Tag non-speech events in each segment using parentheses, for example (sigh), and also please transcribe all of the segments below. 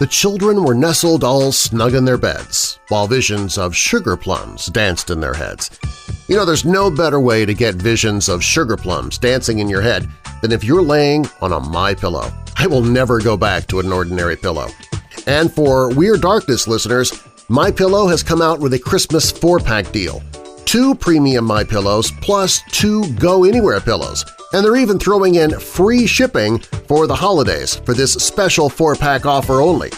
The children were nestled all snug in their beds, while visions of sugar plums danced in their heads. You know, there's no better way to get visions of sugar plums dancing in your head than if you're laying on a My Pillow. I will never go back to an ordinary pillow. And for Weird Darkness listeners, My Pillow has come out with a Christmas four-pack deal. Two premium My Pillows plus two Go Anywhere pillows – and they're even throwing in free shipping for the holidays for this special four-pack offer only.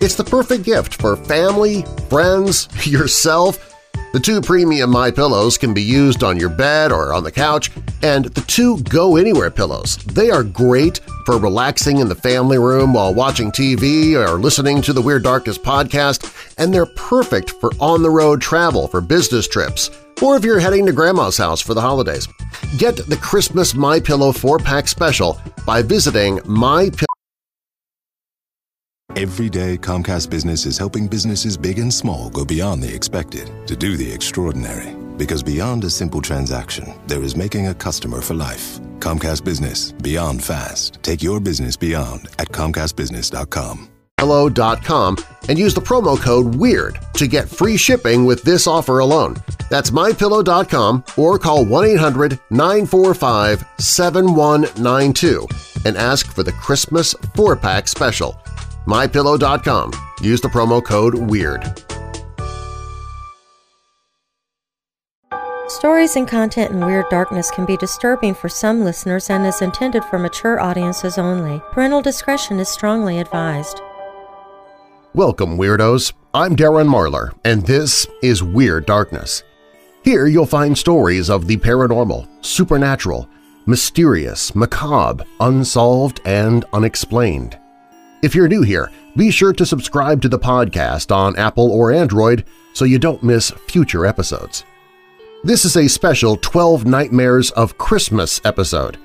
It's the perfect gift for family, friends, (laughs) yourself. The two premium My Pillows can be used on your bed or on the couch, and the two Go Anywhere pillows. They are great for relaxing in the family room while watching TV or listening to the Weird Darkness podcast, and they're perfect for on-the-road travel for business trips, or if you're heading to Grandma's house for the holidays. Get the Christmas My Pillow 4-pack special by visiting My Every day, Comcast Business is helping businesses big and small go beyond the expected to do the extraordinary. Because beyond a simple transaction, there is making a customer for life. Comcast Business. Beyond fast. Take your business beyond at ComcastBusiness.com mypillow.com and use the promo code WEIRD to get free shipping with this offer alone. That's mypillow.com or call 1-800-945-7192 and ask for the Christmas 4-pack special. mypillow.com. Use the promo code WEIRD. Stories and content in Weird Darkness can be disturbing for some listeners and is intended for mature audiences only. Parental discretion is strongly advised. Welcome, Weirdos! I'm Darren Marlar, and this is Weird Darkness. Here you'll find stories of the paranormal, supernatural, mysterious, macabre, unsolved, and unexplained. If you're new here, be sure to subscribe to the podcast on Apple or Android so you don't miss future episodes. This is a special 12 Nightmares of Christmas episode.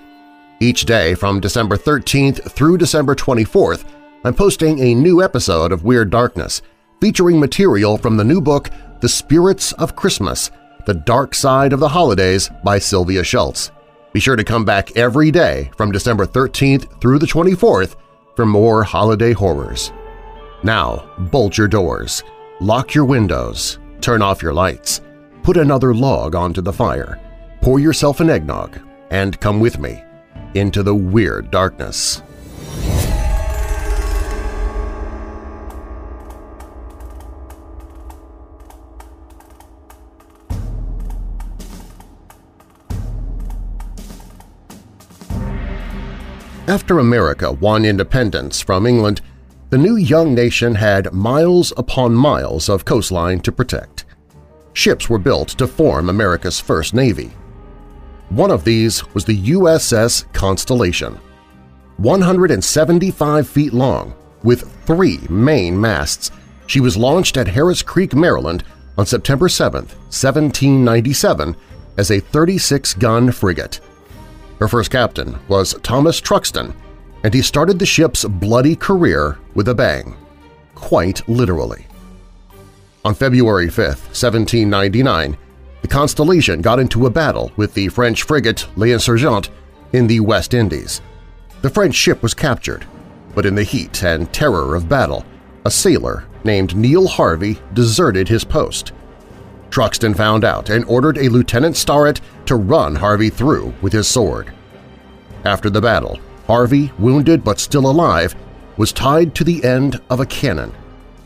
Each day from December 13th through December 24th, I'm posting a new episode of Weird Darkness featuring material from the new book The Spirits of Christmas – The Dark Side of the Holidays by Sylvia Shults. Be sure to come back every day from December 13th through the 24th for more holiday horrors. Now, bolt your doors, lock your windows, turn off your lights, put another log onto the fire, pour yourself an eggnog, and come with me into the Weird Darkness. After America won independence from England, the new young nation had miles upon miles of coastline to protect. Ships were built to form America's first navy. One of these was the USS Constellation. 175 feet long, with three main masts, she was launched at Harris Creek, Maryland on September 7, 1797 as a 36-gun frigate. Her first captain was Thomas Truxtun, and he started the ship's bloody career with a bang, quite literally. On February 5, 1799, the Constellation got into a battle with the French frigate L'Insurgent in the West Indies. The French ship was captured, but in the heat and terror of battle, a sailor named Neil Harvey deserted his post. Truxtun found out and ordered a Lieutenant Starrett to run Harvey through with his sword. After the battle, Harvey, wounded but still alive, was tied to the end of a cannon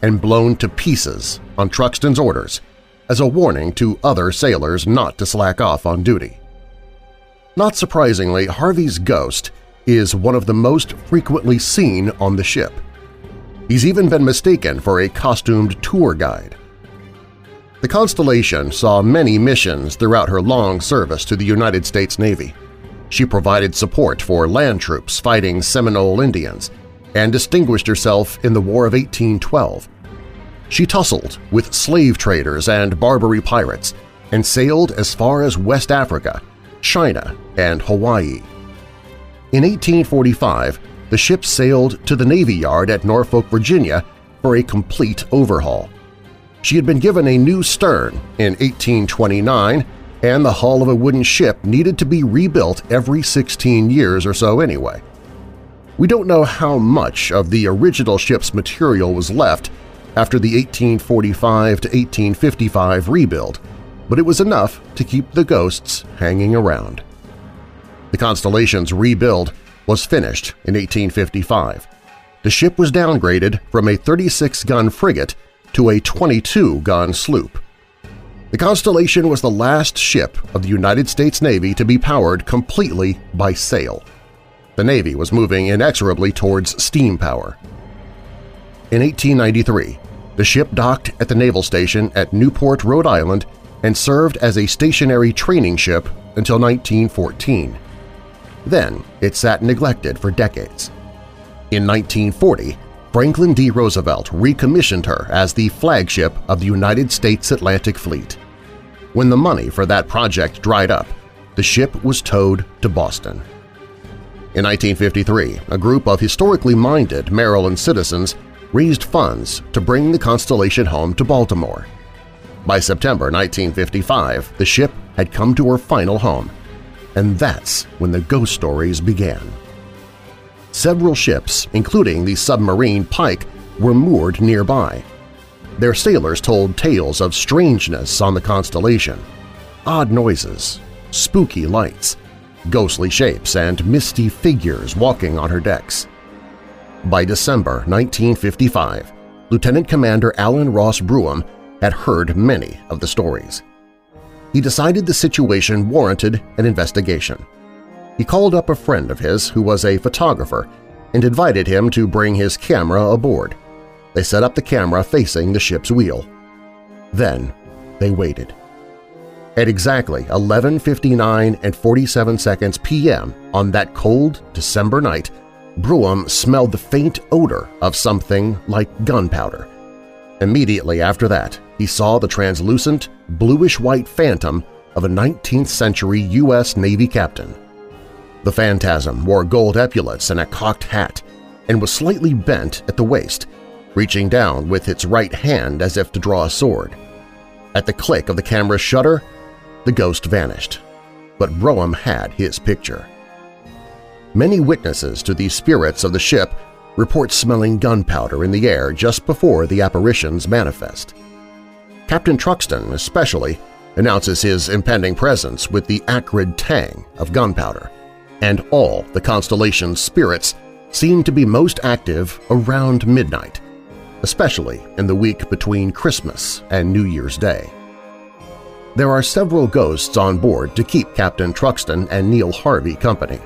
and blown to pieces on Truxtun's orders as a warning to other sailors not to slack off on duty. Not surprisingly, Harvey's ghost is one of the most frequently seen on the ship. He's even been mistaken for a costumed tour guide. The Constellation saw many missions throughout her long service to the United States Navy. She provided support for land troops fighting Seminole Indians and distinguished herself in the War of 1812. She tussled with slave traders and Barbary pirates and sailed as far as West Africa, China, and Hawaii. In 1845, the ship sailed to the Navy Yard at Norfolk, Virginia for a complete overhaul. She had been given a new stern in 1829, and the hull of a wooden ship needed to be rebuilt every 16 years or so anyway. We don't know how much of the original ship's material was left after the 1845 to 1855 rebuild, but it was enough to keep the ghosts hanging around. The Constellation's rebuild was finished in 1855. The ship was downgraded from a 36-gun frigate to a 22-gun sloop. The Constellation was the last ship of the United States Navy to be powered completely by sail the Navy was moving inexorably towards steam power. In 1893, the ship docked at the naval station at Newport, Rhode Island and served as a stationary training ship until 1914. Then it sat neglected for decades. In 1940, Franklin D. Roosevelt recommissioned her as the flagship of the United States Atlantic Fleet. When the money for that project dried up, the ship was towed to Boston. In 1953, a group of historically minded Maryland citizens raised funds to bring the Constellation home to Baltimore. By September 1955, the ship had come to her final home, and that's when the ghost stories began. Several ships, including the submarine Pike, were moored nearby. Their sailors told tales of strangeness on the Constellation, odd noises, spooky lights, ghostly shapes and misty figures walking on her decks. By December 1955, Lieutenant Commander Alan Ross Brougham had heard many of the stories. He decided the situation warranted an investigation. He called up a friend of his who was a photographer and invited him to bring his camera aboard. They set up the camera facing the ship's wheel. Then they waited. At exactly 11.59 and 47 seconds p.m. on that cold December night, Brougham smelled the faint odor of something like gunpowder. Immediately after that, he saw the translucent, bluish-white phantom of a 19th-century U.S. Navy captain. The phantasm wore gold epaulets and a cocked hat and was slightly bent at the waist, reaching down with its right hand as if to draw a sword. At the click of the camera's shutter, the ghost vanished, but Brougham had his picture. Many witnesses to the spirits of the ship report smelling gunpowder in the air just before the apparitions manifest. Captain Truxtun, especially, announces his impending presence with the acrid tang of gunpowder, and all the constellation's spirits seem to be most active around midnight, especially in the week between Christmas and New Year's Day. There are several ghosts on board to keep Captain Truxtun and Neil Harvey company.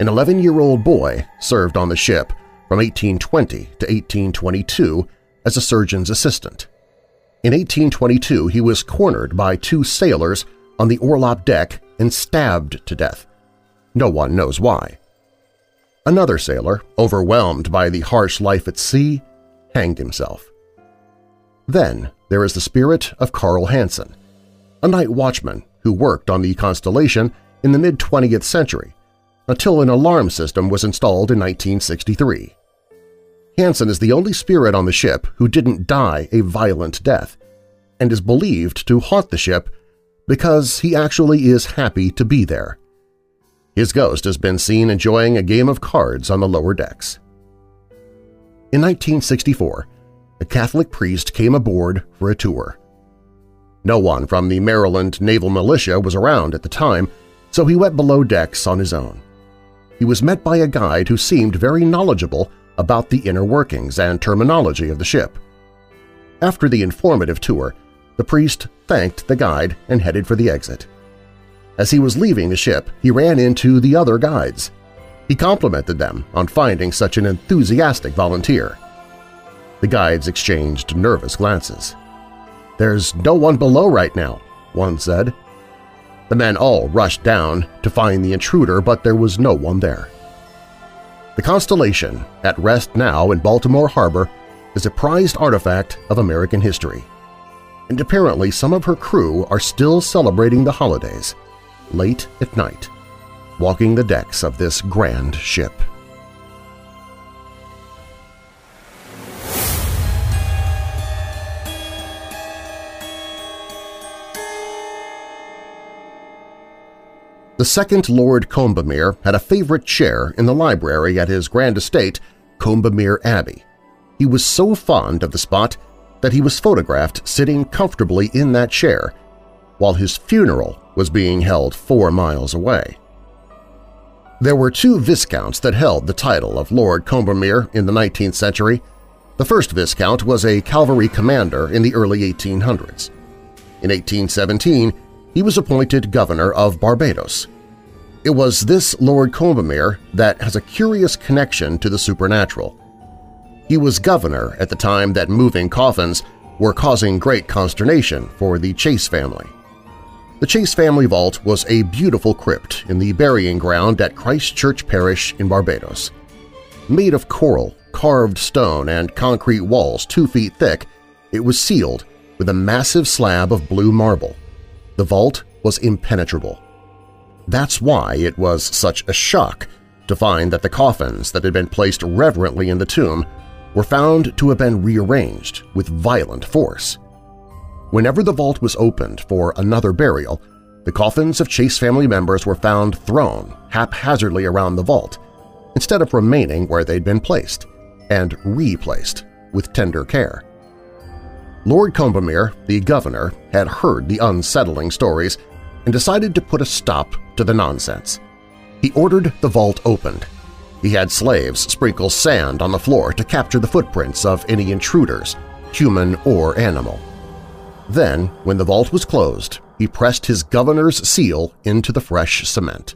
An 11-year-old boy served on the ship from 1820 to 1822 as a surgeon's assistant. In 1822, he was cornered by two sailors on the orlop deck and stabbed to death. No one knows why. Another sailor, overwhelmed by the harsh life at sea, hanged himself. Then there is the spirit of Carl Hansen, a night watchman who worked on the Constellation in the mid-20th century until an alarm system was installed in 1963. Hansen is the only spirit on the ship who didn't die a violent death and is believed to haunt the ship because he actually is happy to be there. His ghost has been seen enjoying a game of cards on the lower decks. In 1964, a Catholic priest came aboard for a tour. No one from the Maryland Naval Militia was around at the time, so he went below decks on his own. He was met by a guide who seemed very knowledgeable about the inner workings and terminology of the ship. After the informative tour, the priest thanked the guide and headed for the exit. As he was leaving the ship, he ran into the other guides. He complimented them on finding such an enthusiastic volunteer. The guides exchanged nervous glances. There's no one below right now, one said. The men all rushed down to find the intruder, but there was no one there. The Constellation, at rest now in Baltimore Harbor, is a prized artifact of American history. And apparently some of her crew are still celebrating the holidays, late at night, walking the decks of this grand ship. The second Lord Combermere had a favorite chair in the library at his grand estate, Combermere Abbey. He was so fond of the spot that he was photographed sitting comfortably in that chair while his funeral was being held four miles away. There were two Viscounts that held the title of Lord Combermere in the 19th century. The first Viscount was a cavalry commander in the early 1800s. In 1817, he was appointed governor of Barbados. It was this Lord Combermere that has a curious connection to the supernatural. He was governor at the time that moving coffins were causing great consternation for the Chase family. The Chase family vault was a beautiful crypt in the burying ground at Christ Church Parish in Barbados. Made of coral, carved stone, and concrete walls two feet thick, it was sealed with a massive slab of blue marble. The vault was impenetrable. That's why it was such a shock to find that the coffins that had been placed reverently in the tomb were found to have been rearranged with violent force. Whenever the vault was opened for another burial, the coffins of Chase family members were found thrown haphazardly around the vault instead of remaining where they'd been placed and replaced with tender care. Lord Combermere, the governor, had heard the unsettling stories and decided to put a stop to the nonsense. He ordered the vault opened. He had slaves sprinkle sand on the floor to capture the footprints of any intruders, human or animal. Then, when the vault was closed, he pressed his governor's seal into the fresh cement.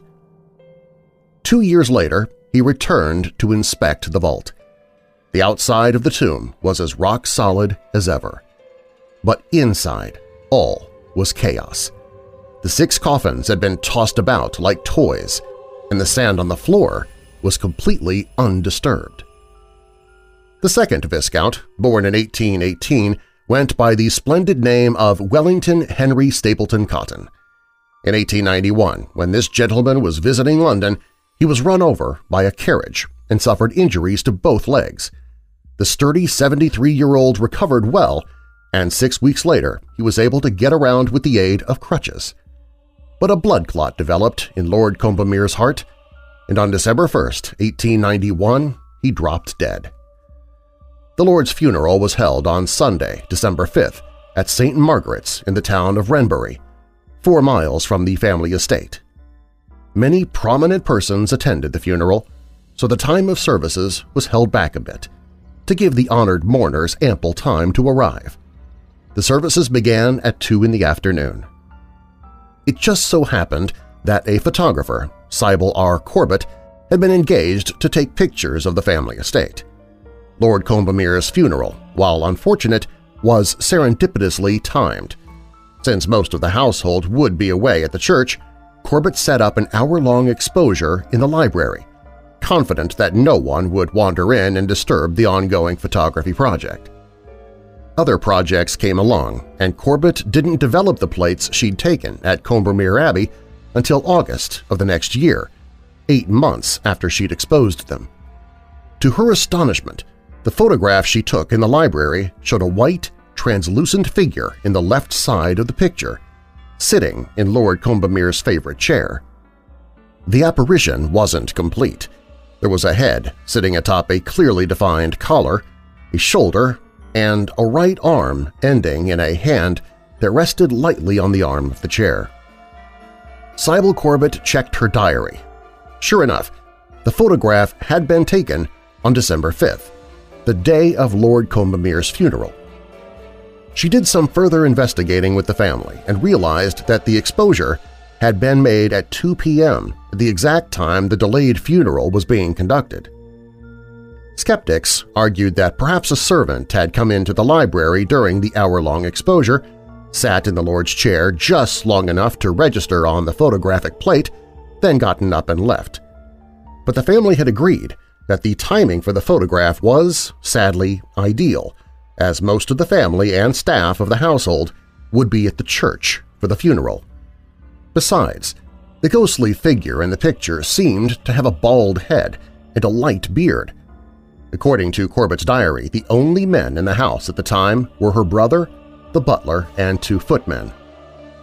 Two years later, he returned to inspect the vault. The outside of the tomb was as rock-solid as ever. But inside, all was chaos. The six coffins had been tossed about like toys, and the sand on the floor was completely undisturbed. The second Viscount, born in 1818, went by the splendid name of Wellington Henry Stapleton Cotton. In 1891, when this gentleman was visiting London, he was run over by a carriage and suffered injuries to both legs. The sturdy 73-year-old recovered well, and six weeks later he was able to get around with the aid of crutches. But a blood clot developed in Lord Combermere's heart, and on December 1, 1891, he dropped dead. The Lord's funeral was held on Sunday, December 5th, at St. Margaret's in the town of Wrenbury, four miles from the family estate. Many prominent persons attended the funeral, so the time of services was held back a bit, to give the honored mourners ample time to arrive. The services began at 2 in the afternoon. It just so happened that a photographer, Sybil R. Corbett, had been engaged to take pictures of the family estate. Lord Combermere's funeral, while unfortunate, was serendipitously timed. Since most of the household would be away at the church, Corbett set up an hour-long exposure in the library, confident that no one would wander in and disturb the ongoing photography project. Other projects came along, and Corbett didn't develop the plates she'd taken at Combermere Abbey until August of the next year, eight months after she'd exposed them. To her astonishment, the photograph she took in the library showed a white, translucent figure in the left side of the picture, sitting in Lord Combermere's favorite chair. The apparition wasn't complete. There was a head sitting atop a clearly defined collar, a shoulder, and a right arm ending in a hand that rested lightly on the arm of the chair. Sybil Corbett checked her diary. Sure enough, the photograph had been taken on December 5th the day of Lord Combermere's funeral. She did some further investigating with the family and realized that the exposure had been made at 2 p.m., the exact time the delayed funeral was being conducted. Skeptics argued that perhaps a servant had come into the library during the hour-long exposure, sat in the Lord's chair just long enough to register on the photographic plate, then gotten up and left. But the family had agreed that the timing for the photograph was, sadly, ideal, as most of the family and staff of the household would be at the church for the funeral. Besides, the ghostly figure in the picture seemed to have a bald head and a light beard. According to Corbett's diary, the only men in the house at the time were her brother, the butler, and two footmen.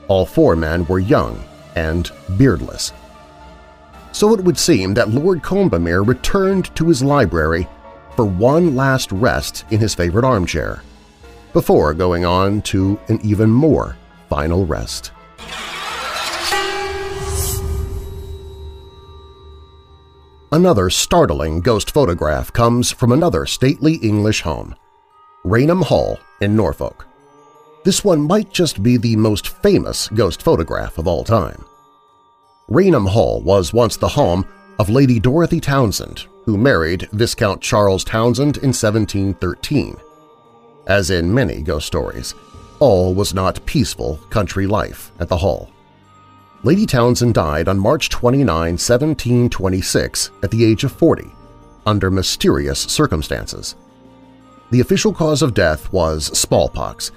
All four men were young and beardless. So it would seem that Lord Combermere returned to his library for one last rest in his favorite armchair, before going on to an even more final rest. Another startling ghost photograph comes from another stately English home, Raynham Hall in Norfolk. This one might just be the most famous ghost photograph of all time. Raynham Hall was once the home of Lady Dorothy Townshend, who married Viscount Charles Townshend in 1713. As in many ghost stories, all was not peaceful country life at the Hall. Lady Townshend died on March 29, 1726, at the age of 40, under mysterious circumstances. The official cause of death was smallpox.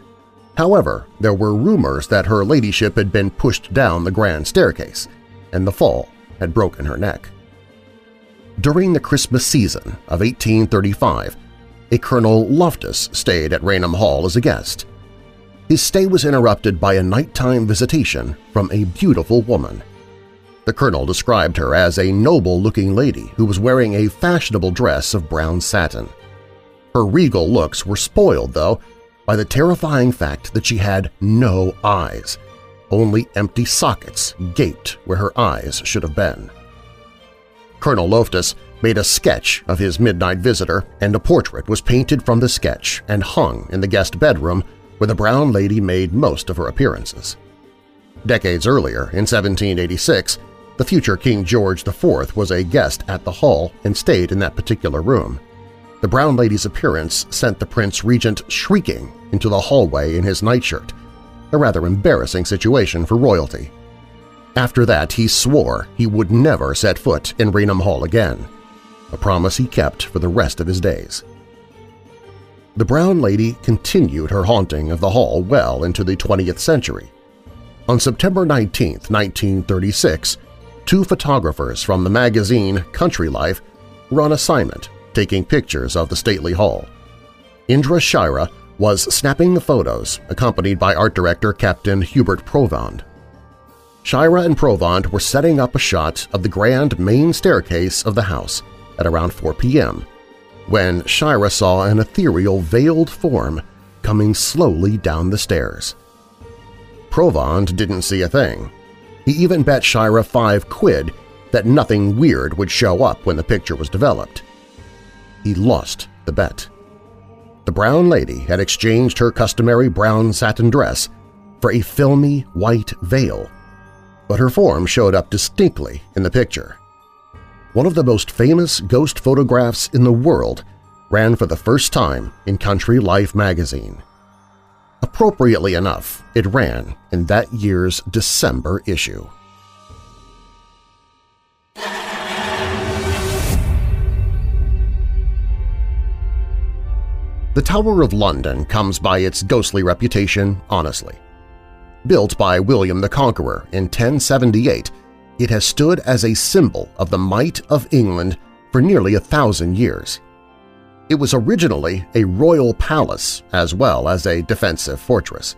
However, there were rumors that her ladyship had been pushed down the grand staircase, and the fall had broken her neck. During the Christmas season of 1835, a Colonel Loftus stayed at Raynham Hall as a guest his stay was interrupted by a nighttime visitation from a beautiful woman. The colonel described her as a noble-looking lady who was wearing a fashionable dress of brown satin. Her regal looks were spoiled, though, by the terrifying fact that she had no eyes. Only empty sockets gaped where her eyes should have been. Colonel Loftus made a sketch of his midnight visitor, and a portrait was painted from the sketch and hung in the guest bedroom where the brown lady made most of her appearances. Decades earlier, in 1786, the future King George IV was a guest at the hall and stayed in that particular room. The brown lady's appearance sent the Prince Regent shrieking into the hallway in his nightshirt, a rather embarrassing situation for royalty. After that, he swore he would never set foot in Raynham Hall again, a promise he kept for the rest of his days the brown lady continued her haunting of the hall well into the 20th century. On September 19, 1936, two photographers from the magazine Country Life were on assignment taking pictures of the stately hall. Indra Shira was snapping the photos, accompanied by art director Captain Hubert Provand. Shira and Provand were setting up a shot of the grand main staircase of the house at around 4 p.m when Shira saw an ethereal veiled form coming slowly down the stairs. Provand didn't see a thing. He even bet Shira five quid that nothing weird would show up when the picture was developed. He lost the bet. The brown lady had exchanged her customary brown satin dress for a filmy white veil, but her form showed up distinctly in the picture one of the most famous ghost photographs in the world, ran for the first time in Country Life magazine. Appropriately enough, it ran in that year's December issue. The Tower of London comes by its ghostly reputation honestly. Built by William the Conqueror in 1078, it has stood as a symbol of the might of England for nearly a thousand years. It was originally a royal palace as well as a defensive fortress.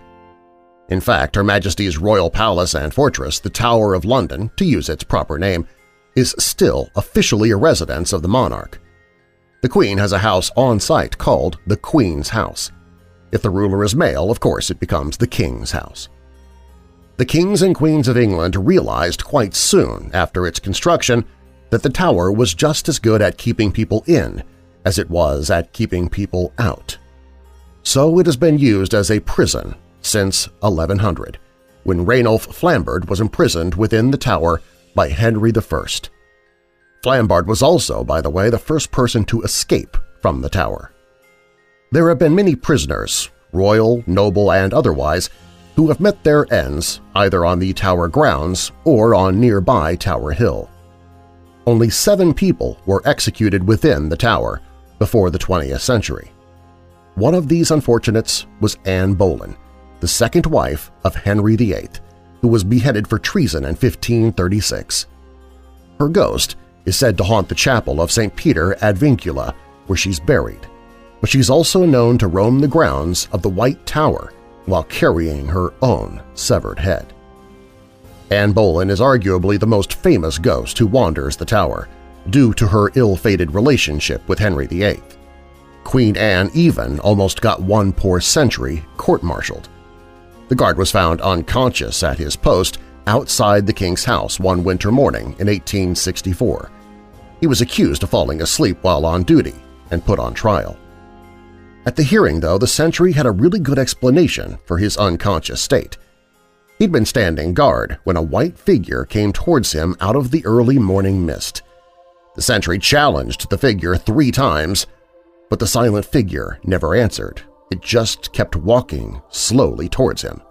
In fact, Her Majesty's royal palace and fortress, the Tower of London, to use its proper name, is still officially a residence of the monarch. The Queen has a house on site called the Queen's House. If the ruler is male, of course it becomes the King's House. The kings and queens of England realized quite soon after its construction that the tower was just as good at keeping people in as it was at keeping people out. So it has been used as a prison since 1100, when Ranulph Flambard was imprisoned within the tower by Henry I. Flambard was also, by the way, the first person to escape from the tower. There have been many prisoners, royal, noble, and otherwise, who have met their ends either on the tower grounds or on nearby Tower Hill. Only seven people were executed within the tower before the 20th century. One of these unfortunates was Anne Boleyn, the second wife of Henry VIII, who was beheaded for treason in 1536. Her ghost is said to haunt the chapel of St. Peter ad Vincula, where she's buried, but she's also known to roam the grounds of the White Tower while carrying her own severed head. Anne Boleyn is arguably the most famous ghost who wanders the tower, due to her ill-fated relationship with Henry VIII. Queen Anne even almost got one poor century court-martialed. The guard was found unconscious at his post outside the king's house one winter morning in 1864. He was accused of falling asleep while on duty and put on trial. At the hearing, though, the sentry had a really good explanation for his unconscious state. He'd been standing guard when a white figure came towards him out of the early morning mist. The sentry challenged the figure three times, but the silent figure never answered. It just kept walking slowly towards him.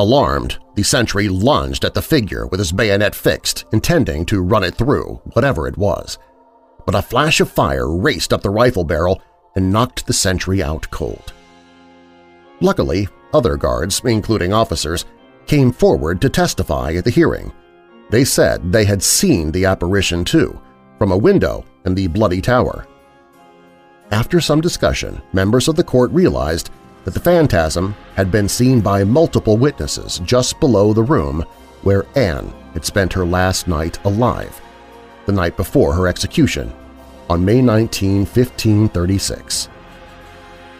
Alarmed, the sentry lunged at the figure with his bayonet fixed, intending to run it through, whatever it was. But a flash of fire raced up the rifle barrel and knocked the sentry out cold. Luckily, other guards, including officers, came forward to testify at the hearing. They said they had seen the apparition too, from a window in the Bloody Tower. After some discussion, members of the court realized the phantasm had been seen by multiple witnesses just below the room where Anne had spent her last night alive, the night before her execution, on May 19, 1536.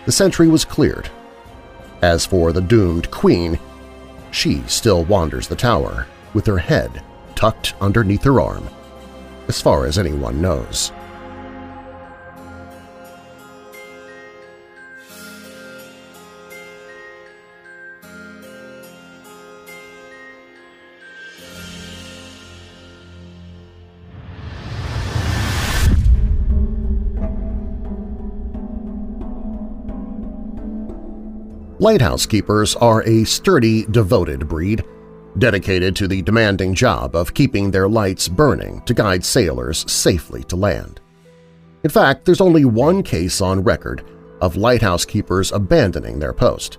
The sentry was cleared. As for the doomed queen, she still wanders the tower with her head tucked underneath her arm, as far as anyone knows. Lighthouse keepers are a sturdy, devoted breed, dedicated to the demanding job of keeping their lights burning to guide sailors safely to land. In fact, there's only one case on record of lighthouse keepers abandoning their post.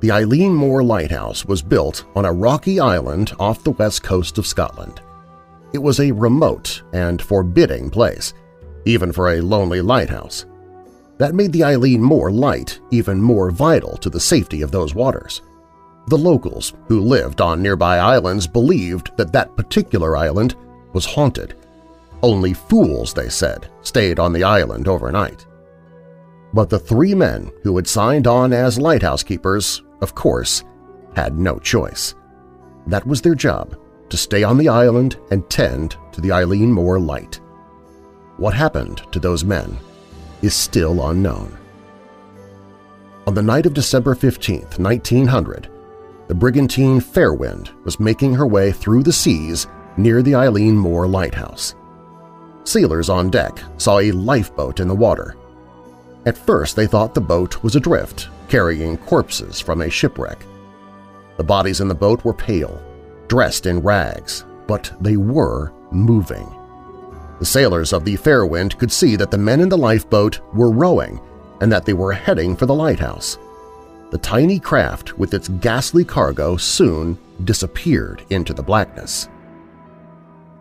The Eilean Mor Lighthouse was built on a rocky island off the west coast of Scotland. It was a remote and forbidding place, even for a lonely lighthouse. That made the Eilean Mor light even more vital to the safety of those waters. The locals who lived on nearby islands believed that that particular island was haunted. Only fools, they said, stayed on the island overnight. But the three men who had signed on as lighthouse keepers, of course, had no choice. That was their job, to stay on the island and tend to the Eilean Mor light. What happened to those men is still unknown. On the night of December 15, 1900, the brigantine Fairwind was making her way through the seas near the Eilean Mor Lighthouse. Sailors on deck saw a lifeboat in the water. At first they thought the boat was adrift, carrying corpses from a shipwreck. The bodies in the boat were pale, dressed in rags, but they were moving. The sailors of the Fairwind could see that the men in the lifeboat were rowing and that they were heading for the lighthouse. The tiny craft with its ghastly cargo soon disappeared into the blackness.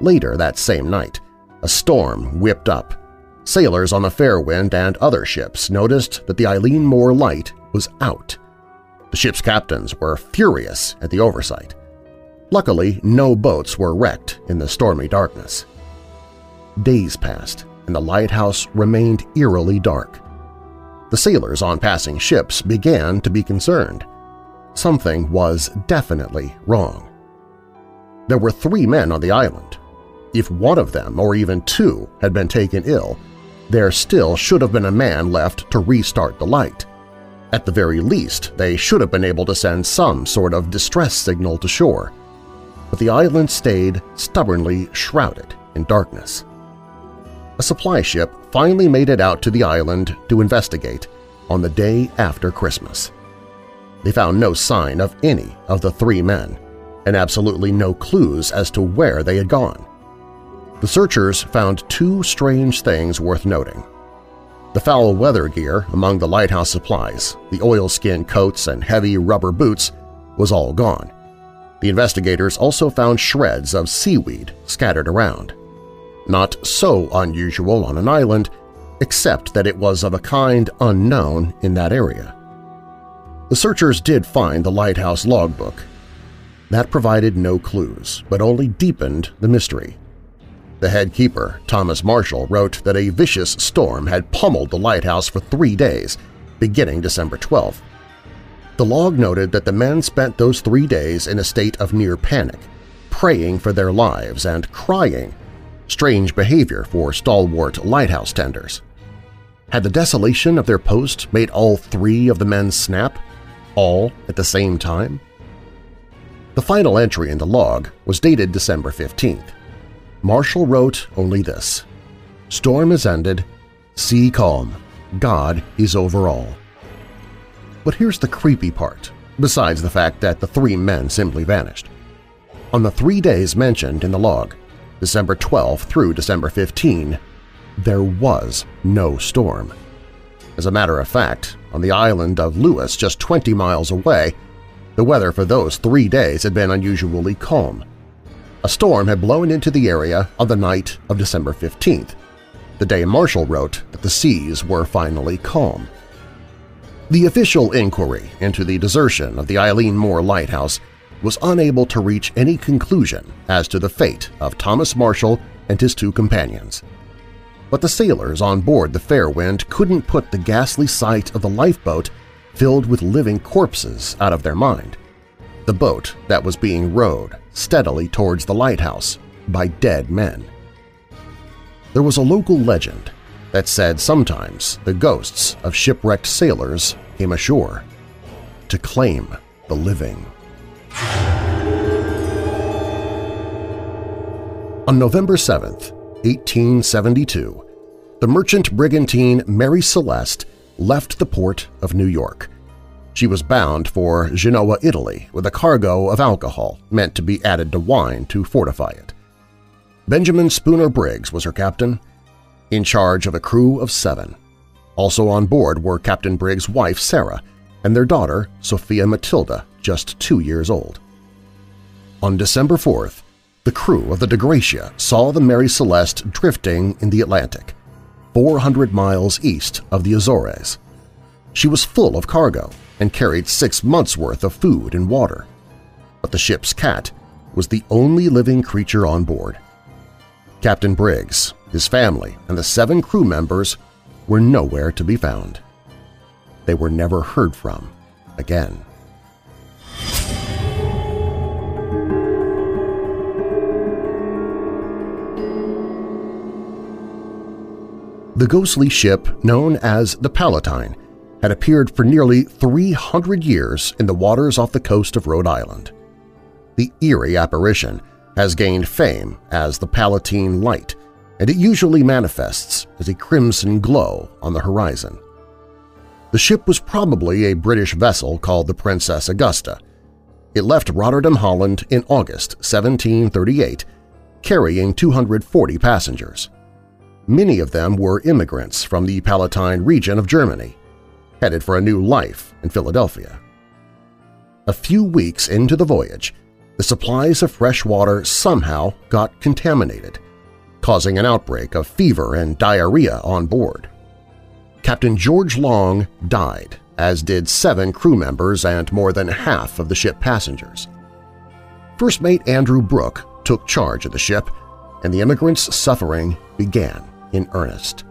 Later that same night, a storm whipped up. Sailors on the Fairwind and other ships noticed that the Eilean Mor light was out. The ship's captains were furious at the oversight. Luckily, no boats were wrecked in the stormy darkness. Days passed, and the lighthouse remained eerily dark. The sailors on passing ships began to be concerned. Something was definitely wrong. There were three men on the island. If one of them, or even two, had been taken ill, there still should have been a man left to restart the light. At the very least, they should have been able to send some sort of distress signal to shore. But the island stayed stubbornly shrouded in darkness a supply ship finally made it out to the island to investigate on the day after Christmas. They found no sign of any of the three men and absolutely no clues as to where they had gone. The searchers found two strange things worth noting. The foul weather gear among the lighthouse supplies, the oilskin coats and heavy rubber boots, was all gone. The investigators also found shreds of seaweed scattered around not so unusual on an island, except that it was of a kind unknown in that area. The searchers did find the lighthouse logbook. That provided no clues, but only deepened the mystery. The head keeper, Thomas Marshall, wrote that a vicious storm had pummeled the lighthouse for three days, beginning December 12. The log noted that the men spent those three days in a state of near panic, praying for their lives and crying, strange behavior for stalwart lighthouse tenders. Had the desolation of their post made all three of the men snap, all at the same time? The final entry in the log was dated December 15th. Marshall wrote only this, Storm is ended, sea calm, God is over all. But here's the creepy part, besides the fact that the three men simply vanished. On the three days mentioned in the log, December 12 through December 15, there was no storm. As a matter of fact, on the island of Lewis, just 20 miles away, the weather for those three days had been unusually calm. A storm had blown into the area on the night of December 15th, the day Marshall wrote that the seas were finally calm. The official inquiry into the desertion of the Eilean Mor Lighthouse was unable to reach any conclusion as to the fate of Thomas Marshall and his two companions. But the sailors on board the Fairwind couldn't put the ghastly sight of the lifeboat filled with living corpses out of their mind. The boat that was being rowed steadily towards the lighthouse by dead men. There was a local legend that said sometimes the ghosts of shipwrecked sailors came ashore to claim the living. On November 7, 1872, the merchant brigantine Mary Celeste left the port of New York. She was bound for Genoa, Italy, with a cargo of alcohol meant to be added to wine to fortify it. Benjamin Spooner Briggs was her captain, in charge of a crew of seven. Also on board were Captain Briggs' wife Sarah and their daughter Sophia Matilda, just two years old. On December 4th, the crew of the Dei Gratia saw the Mary Celeste drifting in the Atlantic, 400 miles east of the Azores. She was full of cargo and carried six months' worth of food and water. But the ship's cat was the only living creature on board. Captain Briggs, his family, and the seven crew members were nowhere to be found. They were never heard from again. The ghostly ship known as the Palatine had appeared for nearly 300 years in the waters off the coast of Rhode Island. The eerie apparition has gained fame as the Palatine Light, and it usually manifests as a crimson glow on the horizon. The ship was probably a British vessel called the Princess Augusta. It left Rotterdam, Holland in August 1738, carrying 240 passengers. Many of them were immigrants from the Palatine region of Germany, headed for a new life in Philadelphia. A few weeks into the voyage, the supplies of fresh water somehow got contaminated, causing an outbreak of fever and diarrhea on board. Captain George Long died, as did seven crew members and more than half of the ship passengers. First Mate Andrew Brooke took charge of the ship, and the immigrants' suffering began in earnest.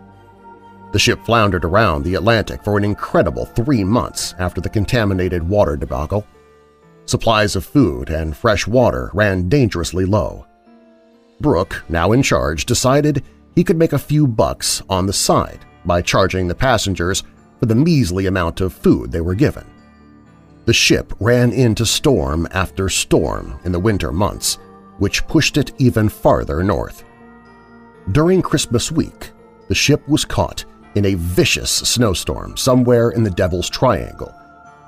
The ship floundered around the Atlantic for an incredible three months after the contaminated water debacle. Supplies of food and fresh water ran dangerously low. Brooke, now in charge, decided he could make a few bucks on the side by charging the passengers for the measly amount of food they were given. The ship ran into storm after storm in the winter months, which pushed it even farther north. During Christmas week, the ship was caught in a vicious snowstorm somewhere in the Devil's Triangle,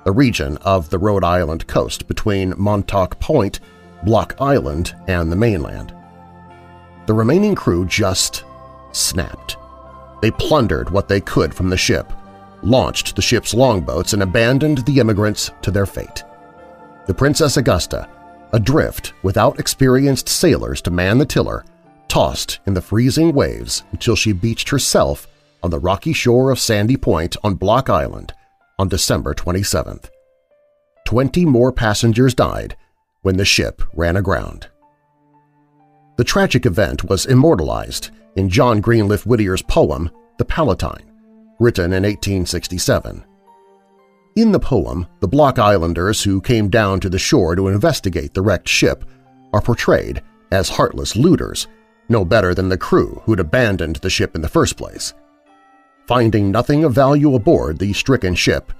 a region of the Rhode Island coast between Montauk Point, Block Island, and the mainland. The remaining crew just snapped. They plundered what they could from the ship, launched the ship's longboats, and abandoned the immigrants to their fate. The Princess Augusta, adrift without experienced sailors to man the tiller, tossed in the freezing waves until she beached herself on the rocky shore of Sandy Point on Block Island on December 27th. Twenty more passengers died when the ship ran aground. The tragic event was immortalized in John Greenleaf Whittier's poem The Palatine, written in 1867. In the poem, the Block Islanders who came down to the shore to investigate the wrecked ship are portrayed as heartless looters, no better than the crew who'd abandoned the ship in the first place. Finding nothing of value aboard the stricken ship,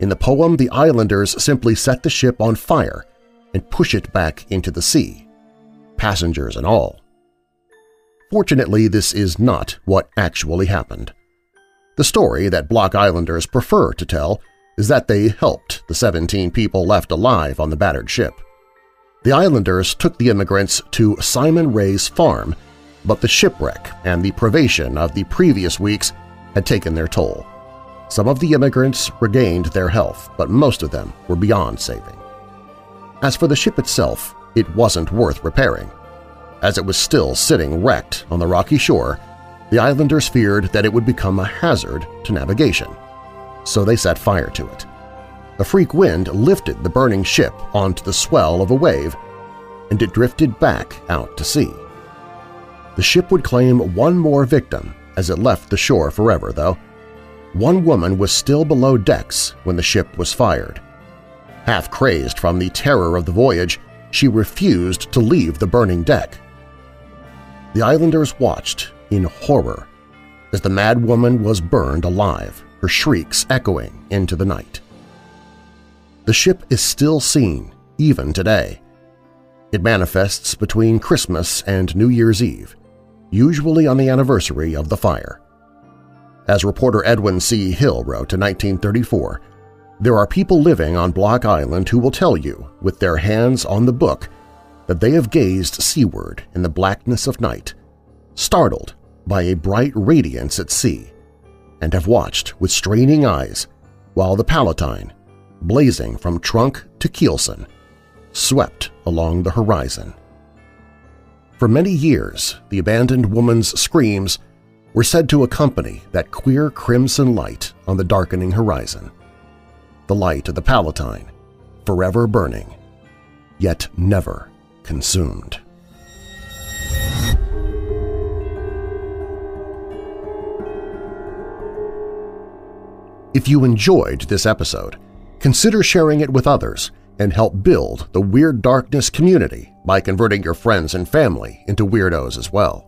in the poem the islanders simply set the ship on fire and push it back into the sea, passengers and all. Fortunately, this is not what actually happened. The story that Block Islanders prefer to tell is that they helped the 17 people left alive on the battered ship. The islanders took the immigrants to Simon Ray's farm, but the shipwreck and the privation of the previous weeks had taken their toll. Some of the immigrants regained their health, but most of them were beyond saving. As for the ship itself, it wasn't worth repairing. As it was still sitting wrecked on the rocky shore, the islanders feared that it would become a hazard to navigation. So they set fire to it. A freak wind lifted the burning ship onto the swell of a wave, and it drifted back out to sea. The ship would claim one more victim as it left the shore forever, though. One woman was still below decks when the ship was fired. Half crazed from the terror of the voyage, she refused to leave the burning deck. The islanders watched in horror as the mad woman was burned alive, her shrieks echoing into the night. The ship is still seen, even today. It manifests between Christmas and New Year's Eve, usually on the anniversary of the fire. As reporter Edwin C. Hill wrote in 1934, there are people living on Block Island who will tell you, with their hands on the book, that they have gazed seaward in the blackness of night, startled by a bright radiance at sea, and have watched with straining eyes while the Palatine, blazing from trunk to keelson, swept along the horizon. For many years, the abandoned woman's screams were said to accompany that queer crimson light on the darkening horizon. The light of the Palatine, forever burning, yet never consumed. If you enjoyed this episode, consider sharing it with others and help build the Weird Darkness community by converting your friends and family into weirdos as well.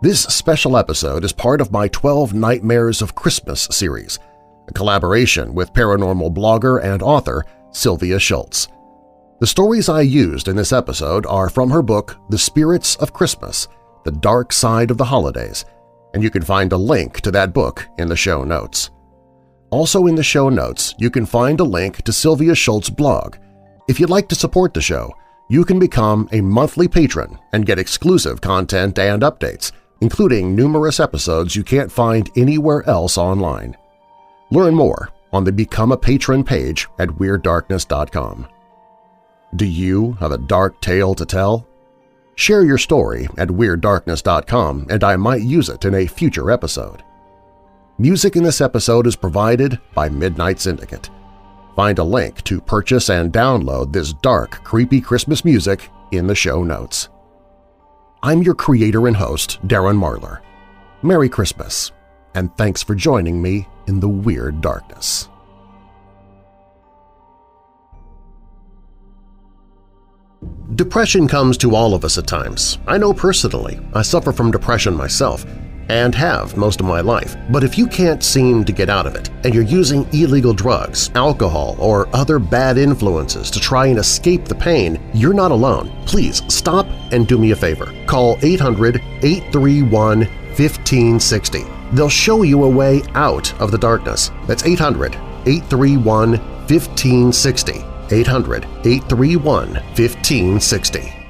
This special episode is part of my 12 Nightmares of Christmas series, a collaboration with paranormal blogger and author Sylvia Shults. The stories I used in this episode are from her book The Spirits of Christmas – The Dark Side of the Holidays, and you can find a link to that book in the show notes. Also in the show notes, you can find a link to Sylvia Shults's blog. If you'd like to support the show, you can become a monthly patron and get exclusive content and updates, including numerous episodes you can't find anywhere else online. Learn more on the Become a Patron page at WeirdDarkness.com. Do you have a dark tale to tell? Share your story at WeirdDarkness.com and I might use it in a future episode. Music in this episode is provided by Midnight Syndicate. Find a link to purchase and download this dark, creepy Christmas music in the show notes. I'm your creator and host, Darren Marlar. Merry Christmas, and thanks for joining me in the Weird Darkness. Depression comes to all of us at times. I know personally. I suffer from depression myself and have most of my life. But if you can't seem to get out of it and you're using illegal drugs, alcohol, or other bad influences to try and escape the pain, you're not alone. Please stop and do me a favor. Call 800-831-1560. They'll show you a way out of the darkness. That's 800-831-1560. 800-831-1560.